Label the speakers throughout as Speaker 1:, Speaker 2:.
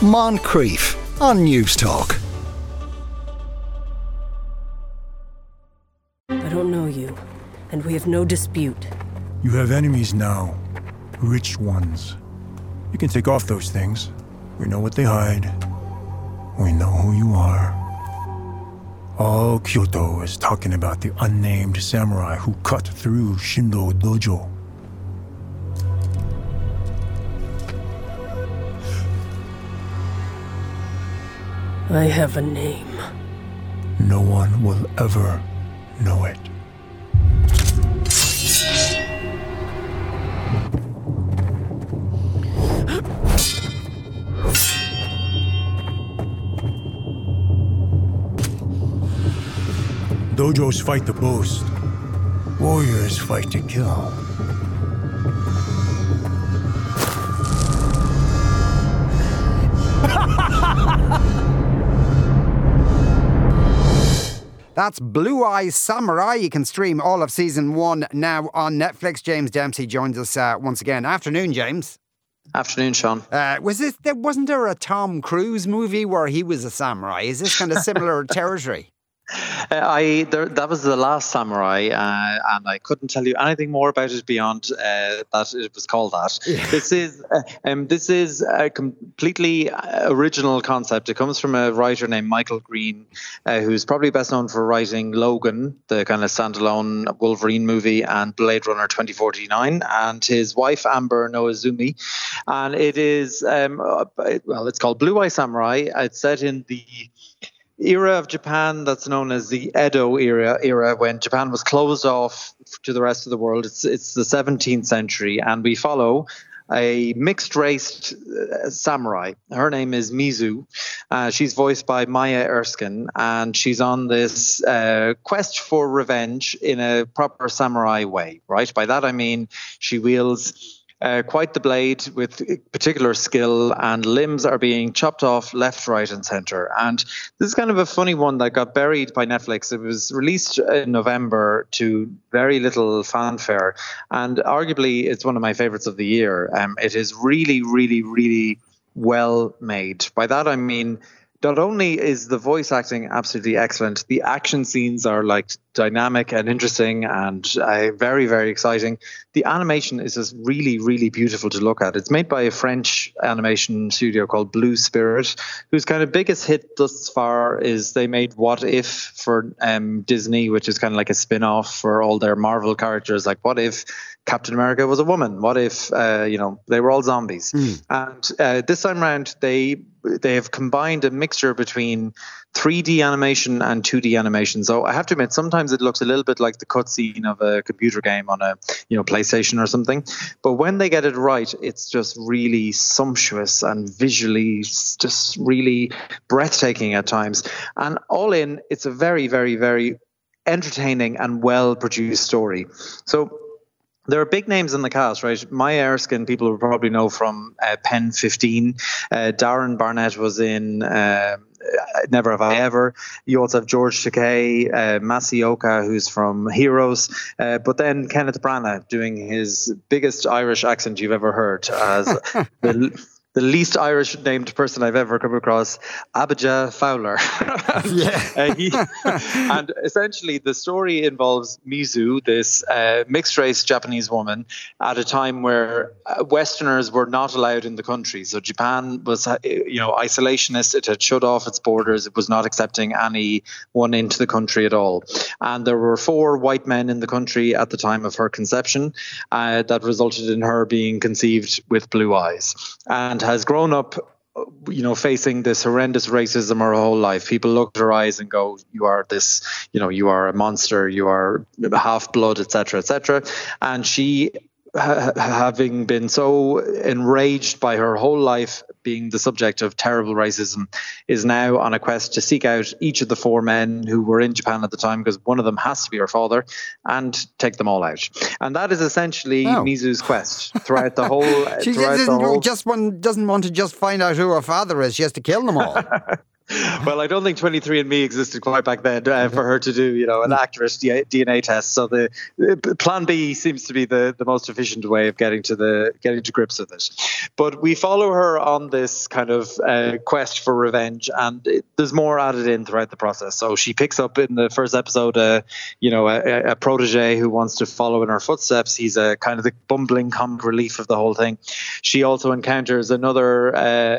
Speaker 1: Moncrieff on Newstalk.
Speaker 2: I don't know you, and we have no dispute.
Speaker 3: You have enemies now. Rich ones. You can take off those things. We know what they hide. We know who you are. All Kyoto is talking about the unnamed samurai who cut through Shindo Dojo.
Speaker 2: I have a name.
Speaker 3: No one will ever know it. Dojos fight to boast. Warriors fight to kill.
Speaker 4: That's Blue Eyes Samurai. You can stream all of season one now on Netflix. James Dempsey joins us uh, once again. Afternoon, James.
Speaker 5: Afternoon, Seán.
Speaker 4: Uh, was this? There wasn't there a Tom Cruise movie where he was a samurai? Is this kind of similar territory?
Speaker 5: Uh, I there, that was the last samurai, uh, and I couldn't tell you anything more about it beyond uh, that it was called that.
Speaker 4: Yeah.
Speaker 5: This is uh, um, this is a completely original concept. It comes from a writer named Michael Green, uh, who's probably best known for writing Logan, the kind of standalone Wolverine movie, and Blade Runner 2049, and his wife Amber Noizumi, and it is um, uh, well, it's called Blue Eye Samurai. It's set in the era of Japan that's known as the Edo era era when Japan was closed off to the rest of the world. It's it's the 17th century, and we follow a mixed race uh, samurai. Her name is Mizu. Uh, she's voiced by Maya Erskine, and she's on this uh, quest for revenge in a proper samurai way. Right? By that I mean she wields uh, quite the blade with particular skill, and limbs are being chopped off left, right, and center. And this is kind of a funny one that got buried by Netflix. It was released in November to very little fanfare, and arguably it's one of my favorites of the year. Um, it is really, really, really well made. By that I mean not only is the voice acting absolutely excellent, the action scenes are like dynamic and interesting and uh, very, very exciting. The animation is just really, really beautiful to look at. It's made by a French animation studio called Blue Spirit, whose kind of biggest hit thus far is they made What If for um, Disney, which is kind of like a spin off for all their Marvel characters. Like, what if Captain America was a woman? What if, uh, you know, they were all zombies?
Speaker 4: Mm.
Speaker 5: And uh, this time around, they they have combined a mixture between 3D animation and 2D animation. So I have to admit, sometimes it looks a little bit like the cutscene of a computer game on a you know PlayStation or something. But when they get it right, it's just really sumptuous and visually just really breathtaking at times. And all in, it's a very, very, very entertaining and well produced story. So there are big names in the cast, right? Maya Erskine, people will probably know from uh, Pen 15. Uh, Darren Barnett was in uh, Never Have I Ever. You also have George Takei, uh, Masi Oka, who's from Heroes. Uh, but then Kenneth Branagh doing his biggest Irish accent you've ever heard as the the least Irish named person I've ever come across, Abijah Fowler. Uh, he, and essentially, the story involves Mizu, this uh, mixed race Japanese woman, at a time where uh, Westerners were not allowed in the country. So Japan was, uh, you know, isolationist. It had shut off its borders. It was not accepting anyone into the country at all. And there were four white men in the country at the time of her conception uh, that resulted in her being conceived with blue eyes. And has grown up you know facing this horrendous racism her whole life. People look at her eyes and go you are this you know you are a monster you are half blood etc etc and she ha- having been so enraged by her whole life being the subject of terrible racism, is now on a quest to seek out each of the four men who were in Japan at the time, because one of them has to be her father, and take them all out. And that is essentially
Speaker 4: Oh.
Speaker 5: Mizu's quest throughout the whole.
Speaker 4: She
Speaker 5: throughout
Speaker 4: just
Speaker 5: the
Speaker 4: doesn't,
Speaker 5: whole
Speaker 4: just one, doesn't want to just find out who her father is. She has to kill them all.
Speaker 5: well, I don't think 23andMe existed quite back then uh, for her to do, you know, an accurate DNA test. So the, the, Plan B seems to be the, the most efficient way of getting to the getting to grips with it. But we follow her on this kind of uh, quest for revenge, and it, there's more added in throughout the process. So she picks up in the first episode, uh, you know, a, a, protege who wants to follow in her footsteps. He's a kind of the bumbling comic relief of the whole thing. She also encounters another uh,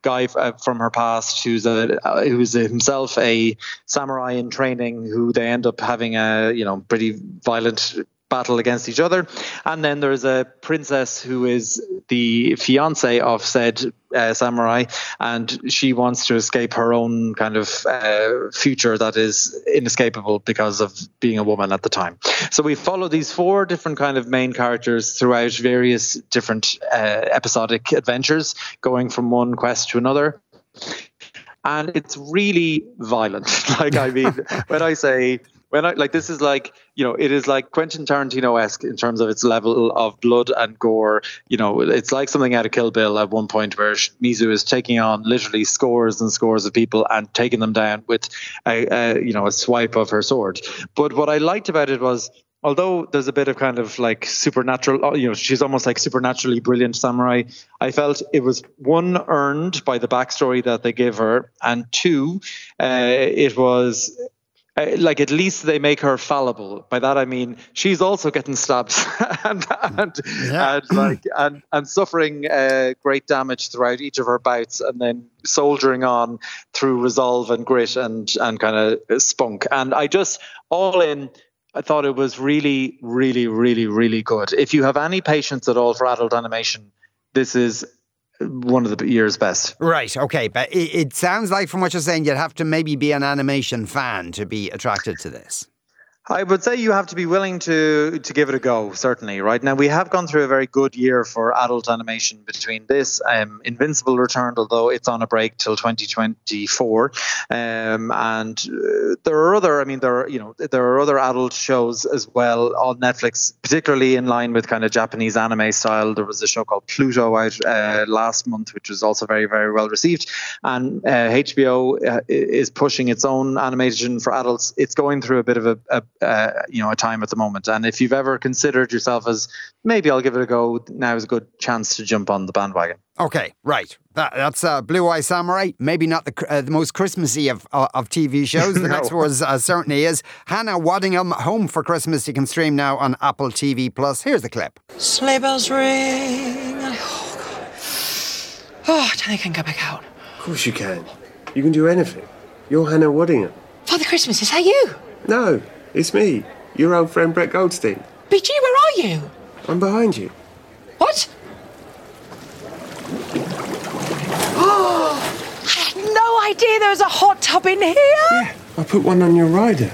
Speaker 5: guy uh, from her past who's a uh, who's himself a samurai in training, who they end up having a you know pretty violent battle against each other. And then there's a princess who is the fiance of said uh, samurai, and she wants to escape her own kind of uh, future that is inescapable because of being a woman at the time. So we follow these four different kind of main characters throughout various different uh, episodic adventures, going from one quest to another and it's really violent. like I mean, when I say when I like this is like you know it is like Quentin Tarantino esque in terms of its level of blood and gore. You know, it's like something out of Kill Bill at one point where Mizu is taking on literally scores and scores of people and taking them down with a, a you know a swipe of her sword. But what I liked about it was although there's a bit of kind of like supernatural, uh, you know, she's almost like supernaturally brilliant samurai. I felt it was one earned by the backstory that they give her, and two, uh, it was. Uh, like at least they make her fallible. By that I mean she's also getting stabbed and and, yeah. and like and and suffering uh, great damage throughout each of her bouts, and then soldiering on through resolve and grit and and kind of spunk. And I just all in I thought it was really, really, really, really good. If you have any patience at all for adult animation, this is one of the year's best.
Speaker 4: Right. Okay. But it, it sounds like, from what you're saying, you'd have to maybe be an animation fan to be attracted to this.
Speaker 5: I would say you have to be willing to to give it a go. Certainly, right now we have gone through a very good year for adult animation between this um, Invincible returned, although it's on a break till 2024, um, and uh, there are other. I mean, there are you know there are other adult shows as well on Netflix, particularly in line with kind of Japanese anime style. There was a show called Pluto out uh, last month, which was also very very well received, and uh, HBO uh, is pushing its own animation for adults. It's going through a bit of a, a uh, you know a time at the moment. And if you've ever considered yourself as maybe I'll give it a go, now is a good chance to jump on the bandwagon.
Speaker 4: Okay, right. That, that's uh, Blue Eye Samurai. Maybe not the uh, the most Christmassy of uh, of TV shows. The no. next one uh, certainly is Hannah Waddingham Home for Christmas. You can stream now on Apple TV Plus. Here's the clip.
Speaker 1: Sleigh bells ring. Oh, God. oh, I don't think I can go back out.
Speaker 6: Of course you can. You can do anything. You're Hannah Waddingham.
Speaker 1: Father Christmas, is that you?
Speaker 6: No, it's me, your old friend Brett Goldstein.
Speaker 1: BG, where are you?
Speaker 6: I'm behind you.
Speaker 1: What? Oh, I had no idea there was a hot tub in here.
Speaker 6: Yeah, I put one on your rider.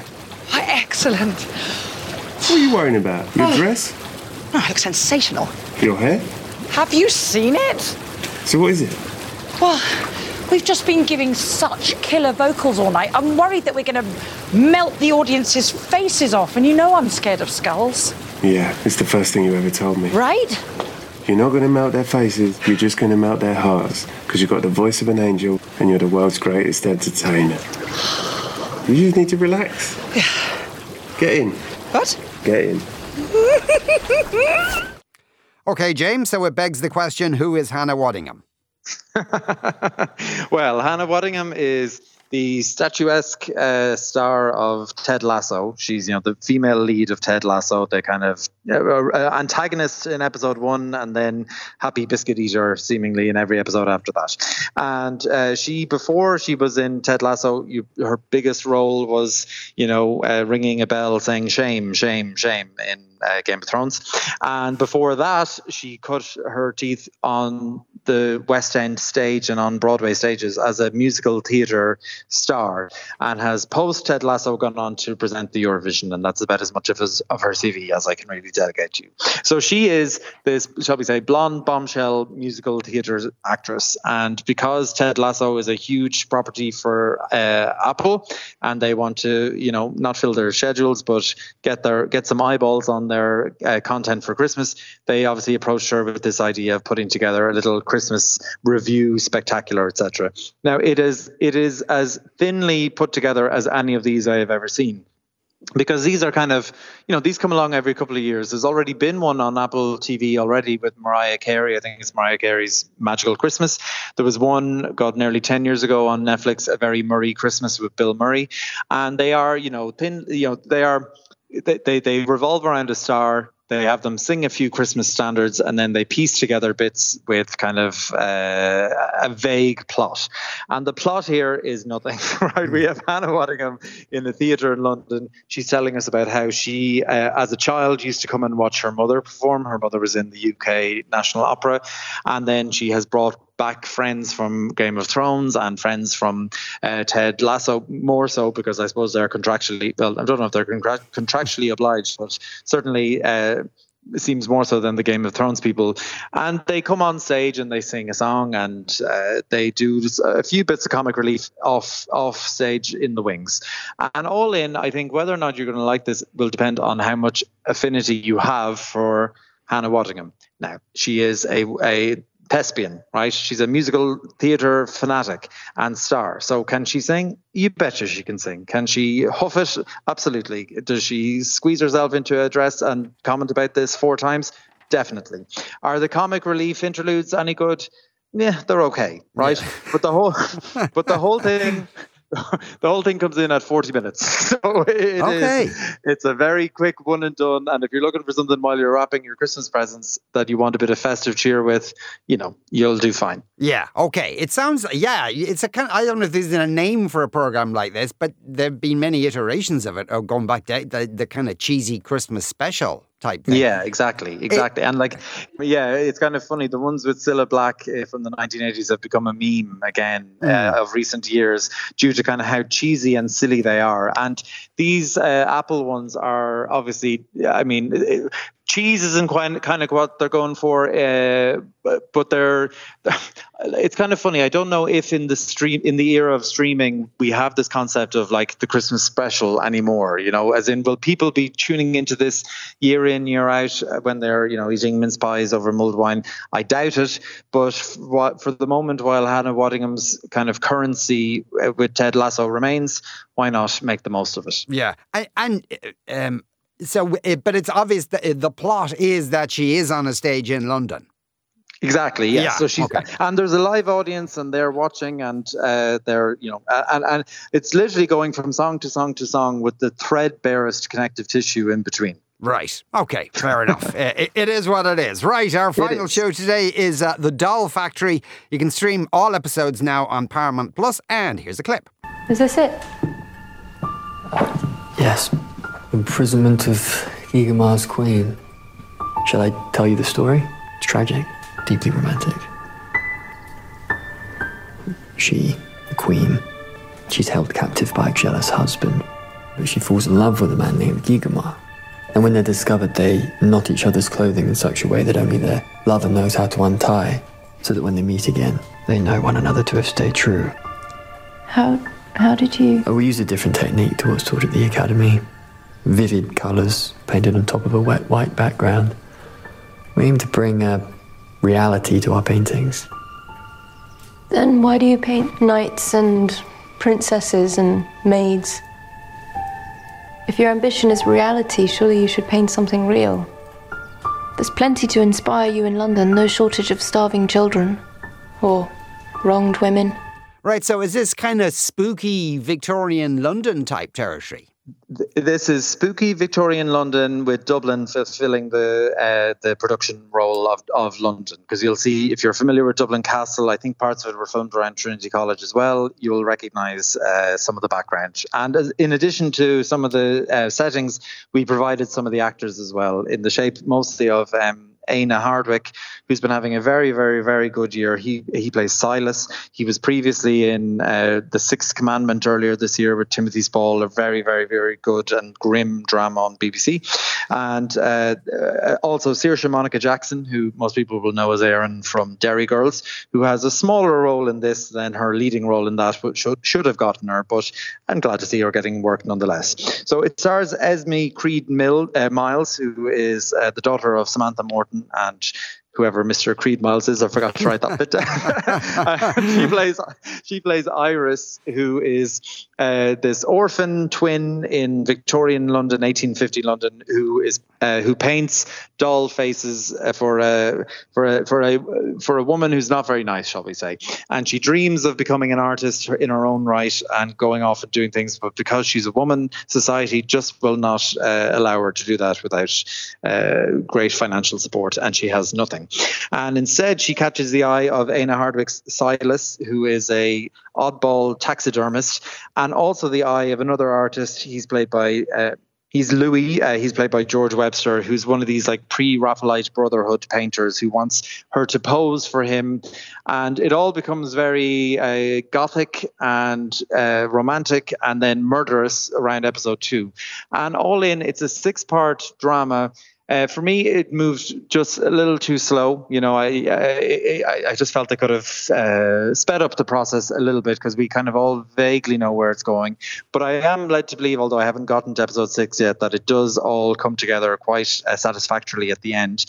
Speaker 1: Why, excellent.
Speaker 6: What are you worrying about? Your oh. dress?
Speaker 1: Oh, it looks sensational.
Speaker 6: Your hair?
Speaker 1: Have you seen it?
Speaker 6: So what is it?
Speaker 1: Well, We've just been giving such killer vocals all night. I'm worried that we're going to melt the audience's faces off, and you know I'm scared of skulls.
Speaker 6: Yeah, it's the first thing you ever told me.
Speaker 1: Right?
Speaker 6: You're not going to melt their faces, you're just going to melt their hearts, because you've got the voice of an angel and you're the world's greatest entertainer. You just need to relax.
Speaker 1: Yeah.
Speaker 6: Get in.
Speaker 1: What?
Speaker 6: Get in.
Speaker 4: okay, James, so it begs the question who is Hannah Waddingham?
Speaker 5: well, Hannah Waddingham is the statuesque uh, star of Ted Lasso. She's, you know, the female lead of Ted Lasso, the kind of uh, antagonist in episode one, and then happy biscuit eater seemingly in every episode after that. And uh, she, before she was in Ted Lasso, you, her biggest role was, you know, uh, ringing a bell saying shame, shame, shame in uh, Game of Thrones. And before that, she cut her teeth on the West End stage and on Broadway stages as a musical theatre star, and has post Ted Lasso gone on to present the Eurovision, and that's about as much of his of her CV as I can really dedicate to you. So she is this, shall we say, blonde bombshell musical theatre actress, and because Ted Lasso is a huge property for uh, Apple, and they want to, you know, not fill their schedules, but get their get some eyeballs on their uh, content for Christmas, they obviously approached her with this idea of putting together a little Christmas review spectacular, etc. Now it is it is as thinly put together as any of these I have ever seen. Because these are kind of you know these come along every couple of years. There's already been one on apple tv already with mariah carey. I think it's mariah carey's magical christmas. There was one god nearly 10 years ago on netflix a very murray christmas with bill murray. And they are you know thin you know they are they, they, they revolve around a star they have them sing a few Christmas standards and then they piece together bits with kind of uh, a vague plot. And the plot here is nothing, right? We have Hannah Waddingham in the theatre in London. She's telling us about how she, uh, as a child, used to come and watch her mother perform. Her mother was in the UK National Opera. And then she has brought back friends from Game of Thrones and friends from uh, Ted Lasso, more so because I suppose they're contractually, well, I don't know if they're contra- contractually obliged, but certainly. Uh, seems more so than the Game of Thrones people. And they come on stage and they sing a song and uh, they do a few bits of comic relief off off stage in the wings. And all in, I think whether or not you're going to like this will depend on how much affinity you have for Hannah Waddingham. Now, she is a, a thespian, right? She's a musical theatre fanatic and star. So can she sing? You betcha she can sing. Can she huff it? Absolutely. Does she squeeze herself into a dress and comment about this four times? Definitely. Are the comic relief interludes any good? Yeah, they're okay, right? Yeah. But the whole, but the whole thing the whole thing comes in at 40 minutes. So it okay. Is, it's a very quick one and done. And if you're looking for something while you're wrapping your Christmas presents that you want a bit of festive cheer with, you know, you'll do fine.
Speaker 4: Yeah. Okay. It sounds, yeah, it's a kind of, I don't know if there's a name for a program like this, but there have been many iterations of it, or going back to the, the kind of cheesy Christmas special type thing.
Speaker 5: Yeah, exactly, exactly. It, and like, yeah, it's kind of funny. The ones with Cilla Black uh, from the 1980s have become a meme again uh, of recent years due to kind of how cheesy and silly they are. And these uh, Apple ones are obviously, I mean, cheese isn't quite kind of what they're going for, uh, but, but they're. It's kind of funny. I don't know if in the stream in the era of streaming we have this concept of like the Christmas special anymore. You know, as in will people be tuning into this year in year out when they're you know eating mince pies over mulled wine? I doubt it. But for the moment, while Hannah Waddingham's kind of currency uh, with Ted Lasso remains, why not make the most of it?
Speaker 4: Yeah, and, and um, so, it, but it's obvious that uh, the plot is that she is on a stage in London.
Speaker 5: Exactly. Yes. Yeah. So she's okay. and there's a live audience and they're watching and uh, they're you know and and it's literally going from song to song to song with the threadbarest connective tissue in between.
Speaker 4: Right. Okay. Fair enough. it, it is what it is. Right. Our final show today is uh, The Doll Factory. You can stream all episodes now on Paramount Plus, and here's a clip.
Speaker 7: Is this it?
Speaker 8: Yes. Imprisonment of Guigemar's queen. Shall I tell you the story? It's tragic, deeply romantic. She, the queen, she's held captive by a jealous husband, but she falls in love with a man named Guigemar. And when they're discovered, they knot each other's clothing in such a way that only their lover knows how to untie, so that when they meet again, they know one another to have stayed true.
Speaker 7: How how did you?
Speaker 8: Oh, we use a different technique to what's taught at the academy vivid colours painted on top of a wet white background. We aim to bring a reality to our paintings.
Speaker 7: Then why do you paint knights and princesses and maids? If your ambition is reality, surely you should paint something real. There's plenty to inspire you in London, no shortage of starving children or wronged women.
Speaker 4: Right, so is this kind of spooky Victorian London type territory?
Speaker 5: This is spooky Victorian London with Dublin fulfilling the uh, the production role of, of London. Because you'll see, if you're familiar with Dublin Castle, I think parts of it were filmed around Trinity College as well. You'll recognise uh, some of the background. And in addition to some of the uh, settings, we provided some of the actors as well in the shape mostly of. Um, Éanna Hardwicke, who's been having a very, very, very good year. He he plays Silas. He was previously in uh, The Sixth Commandment earlier this year with Timothy Spall, a very, very, very good and grim drama on BBC. And uh, uh, also Saoirse Monica Jackson, who most people will know as Erin from Derry Girls, who has a smaller role in this than her leading role in that, but should, should have gotten her. But I'm glad to see her getting work nonetheless. So it stars Esme Creed Mill, uh, Miles, who is uh, the daughter of Samantha Morton and whoever Mr. Creed Miles is. I forgot to write that bit down. She plays she plays Iris, who is uh, this orphan twin in Victorian London, 1850 London, who is uh, who paints doll faces uh, for a for a for a for a woman who's not very nice, shall we say? And she dreams of becoming an artist in her own right and going off and doing things, but because she's a woman, society just will not uh, allow her to do that without uh, great financial support, and she has nothing. And instead, she catches the eye of Éanna Hardwicke's Silas, who is a oddball taxidermist, and also the eye of another artist. He's played by uh, He's Louis. Uh, he's played by George Webster, who's one of these like pre-Raphaelite Brotherhood painters who wants her to pose for him, and it all becomes very uh, gothic and uh, romantic, and then murderous around episode two. And all in, it's a six-part drama uh, for me, it moved just a little too slow. You know, I I, I just felt they could have uh, sped up the process a little bit because we kind of all vaguely know where it's going. But I am led to believe, although I haven't gotten to episode six yet, that it does all come together quite uh, satisfactorily at the end.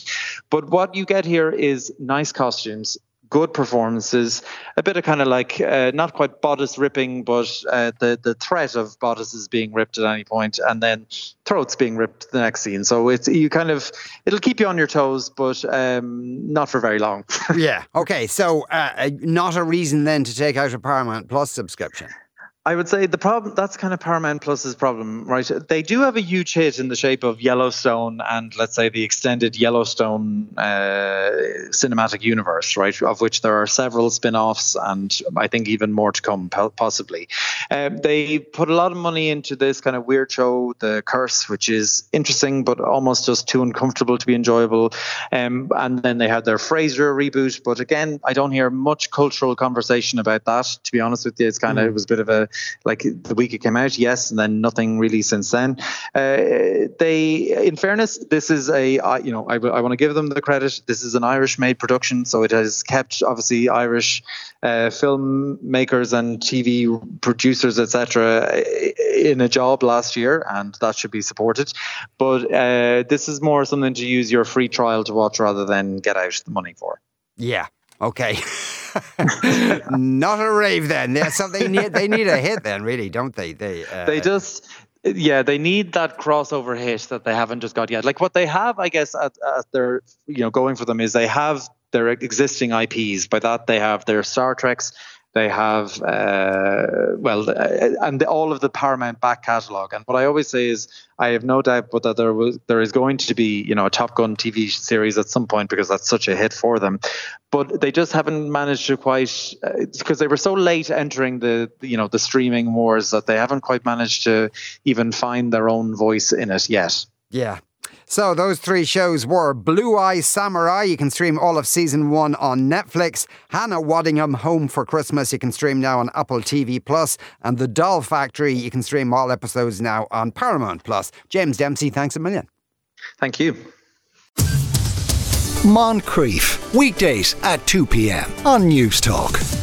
Speaker 5: But what you get here is nice costumes, good performances, a bit of kind of like uh, not quite bodice ripping, but uh, the the threat of bodices being ripped at any point, and then throats being ripped the next scene. So it's you kind of it'll keep you on your toes, but um, not for very long.
Speaker 4: yeah. Okay. So uh, not a reason then to take out a Paramount Plus subscription.
Speaker 5: I would say the problem that's kind of Paramount Plus's problem, right? They do have a huge hit in the shape of Yellowstone and let's say the extended Yellowstone uh, cinematic universe, right? Of which there are several spin-offs and I think even more to come, possibly. Um, they put a lot of money into this kind of weird show, The Curse, which is interesting but almost just too uncomfortable to be enjoyable. Um, and then they had their Frasier reboot, but again, I don't hear much cultural conversation about that. To be honest with you, it's kind of mm. it was a bit of a like the week it came out, yes, and then nothing really since then. Uh, they, in fairness, this is a you know I, I want to give them the credit. This is an Irish-made production, so it has kept obviously Irish uh, filmmakers and TV producers, etc., in a job last year, and that should be supported. But uh, this is more something to use your free trial to watch rather than get out the money for.
Speaker 4: Yeah. Okay. Not a rave then. Yeah, so they need they need a hit then, really, don't they? They
Speaker 5: uh, they just yeah they need that crossover hit that they haven't just got yet. Like what they have, I guess, at, at their you know going for them is they have their existing IPs. By that they have their Star Treks, they have, uh, well, uh, and all of the Paramount back catalogue. And what I always say is, I have no doubt but that there was there is going to be, you know, a Top Gun TV series at some point because that's such a hit for them. But they just haven't managed to quite uh, because they were so late entering the, you know, the streaming wars that they haven't quite managed to even find their own voice in it yet.
Speaker 4: Yeah, so those three shows were Blue Eye Samurai. You can stream all of season one on Netflix. Hannah Waddingham Home for Christmas. You can stream now on Apple TV Plus, and The Doll Factory. You can stream all episodes now on Paramount Plus. James Dempsey, thanks a million.
Speaker 5: Thank you.
Speaker 9: Moncrieff weekdays at two p.m. on Newstalk.